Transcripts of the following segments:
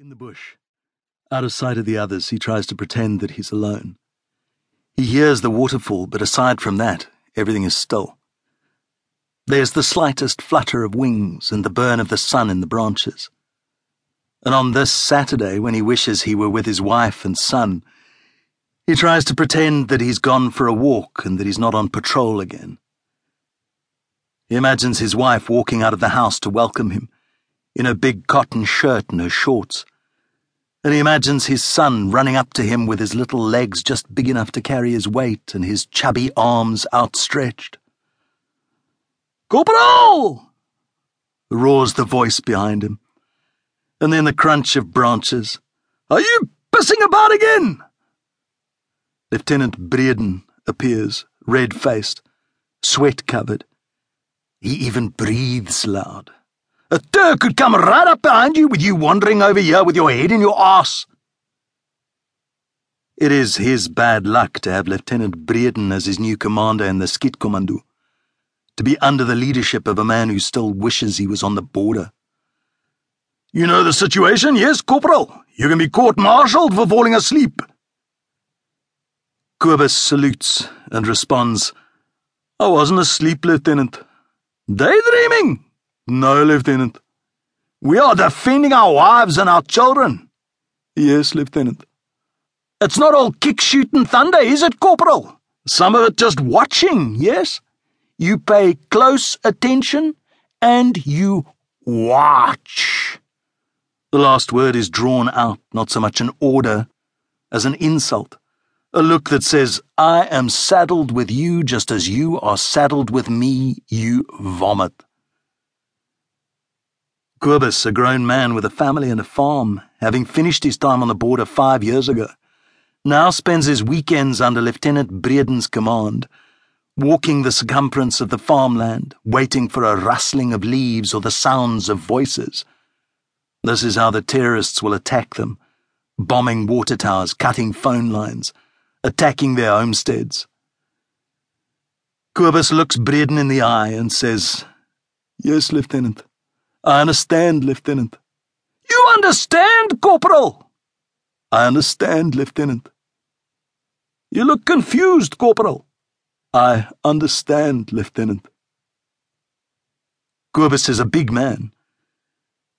In the bush, out of sight of the others, he tries to pretend that he's alone. He hears the waterfall, but aside from that, everything is still. There's the slightest flutter of wings and the burn of the sun in the branches. And on this Saturday, when he wishes he were with his wife and son, he tries to pretend that he's gone for a walk and that he's not on patrol again. He imagines his wife walking out of the house to welcome him in a big cotton shirt and her shorts. And he imagines his son running up to him with his little legs just big enough to carry his weight and his chubby arms outstretched. Corporal! roars the voice behind him. And then the crunch of branches. Are you pissing about again? Lieutenant Breeden appears, red faced, sweat covered. He even breathes loud. A Turk could come right up behind you with you wandering over here with your head in your ass. It is his bad luck to have Lieutenant Breeden as his new commander in the Schietkommando, to be under the leadership of a man who still wishes he was on the border. You know the situation, yes, Corporal? You can be court-martialed for falling asleep. Cobus salutes and responds, I wasn't asleep, Lieutenant. Daydreaming! No, Lieutenant. We are defending our wives and our children. Yes, Lieutenant. It's not all kick, shoot, and thunder, is it, Corporal? Some of it just watching, yes? You pay close attention and you watch. The last word is drawn out, not so much an order as an insult. A look that says, I am saddled with you just as you are saddled with me, you vomit. Cobus, a grown man with a family and a farm, having finished his time on the border five years ago, now spends his weekends under Lieutenant Breeden's command, walking the circumference of the farmland, waiting for a rustling of leaves or the sounds of voices. This is how the terrorists will attack them, bombing water towers, cutting phone lines, attacking their homesteads. Cobus looks Breeden in the eye and says, Yes, Lieutenant. I understand, Lieutenant. You understand, Corporal? I understand, Lieutenant. You look confused, Corporal. I understand, Lieutenant. Cobus is a big man.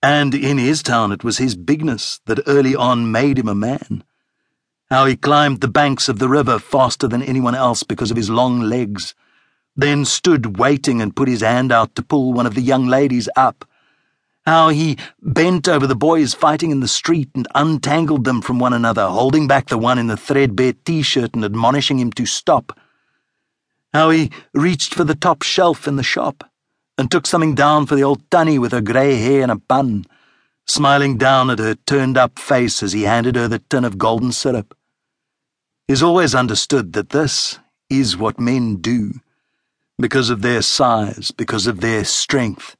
And in his town it was his bigness that early on made him a man. How he climbed the banks of the river faster than anyone else because of his long legs, then stood waiting and put his hand out to pull one of the young ladies up how he bent over the boys fighting in the street and untangled them from one another, holding back the one in the threadbare t shirt and admonishing him to stop. How he reached for the top shelf in the shop and took something down for the old tannie with her grey hair and a bun, smiling down at her turned up face as he handed her the tin of golden syrup. He's always understood that this is what men do because of their size, because of their strength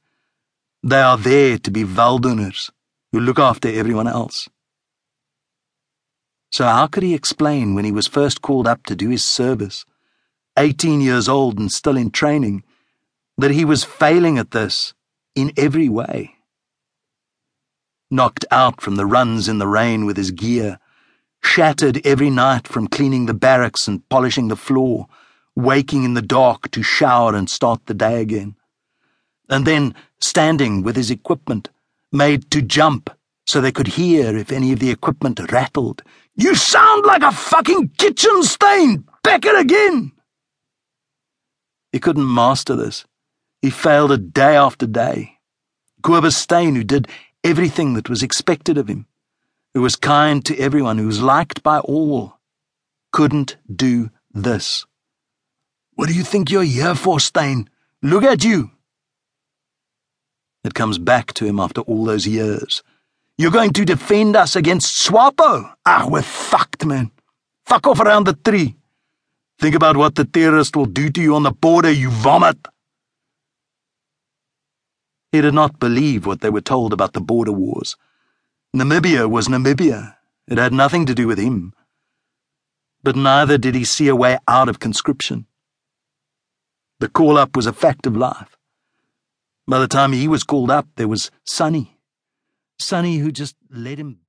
they are there to be Walduners who look after everyone else. So how could he explain when he was first called up to do his service, 18 years old and still in training, that he was failing at this in every way? Knocked out from the runs in the rain with his gear, shattered every night from cleaning the barracks and polishing the floor, waking in the dark to shower and start the day again and then standing with his equipment, made to jump so they could hear if any of the equipment rattled. You sound like a fucking kitchen stain! Back it again! He couldn't master this. He failed it day after day. Cobus Steyn, who did everything that was expected of him, who was kind to everyone, who was liked by all, couldn't do this. What do you think you're here for, Steyn? Look at you! It comes back to him after all those years. You're going to defend us against SWAPO? Ah, we're fucked, man. Fuck off around the tree. Think about what the terrorist will do to you on the border, you vomit. He did not believe what they were told about the border wars. Namibia was Namibia. It had nothing to do with him. But neither did he see a way out of conscription. The call up was a fact of life. By the time he was called up, there was Sannie. Sannie who just let him be.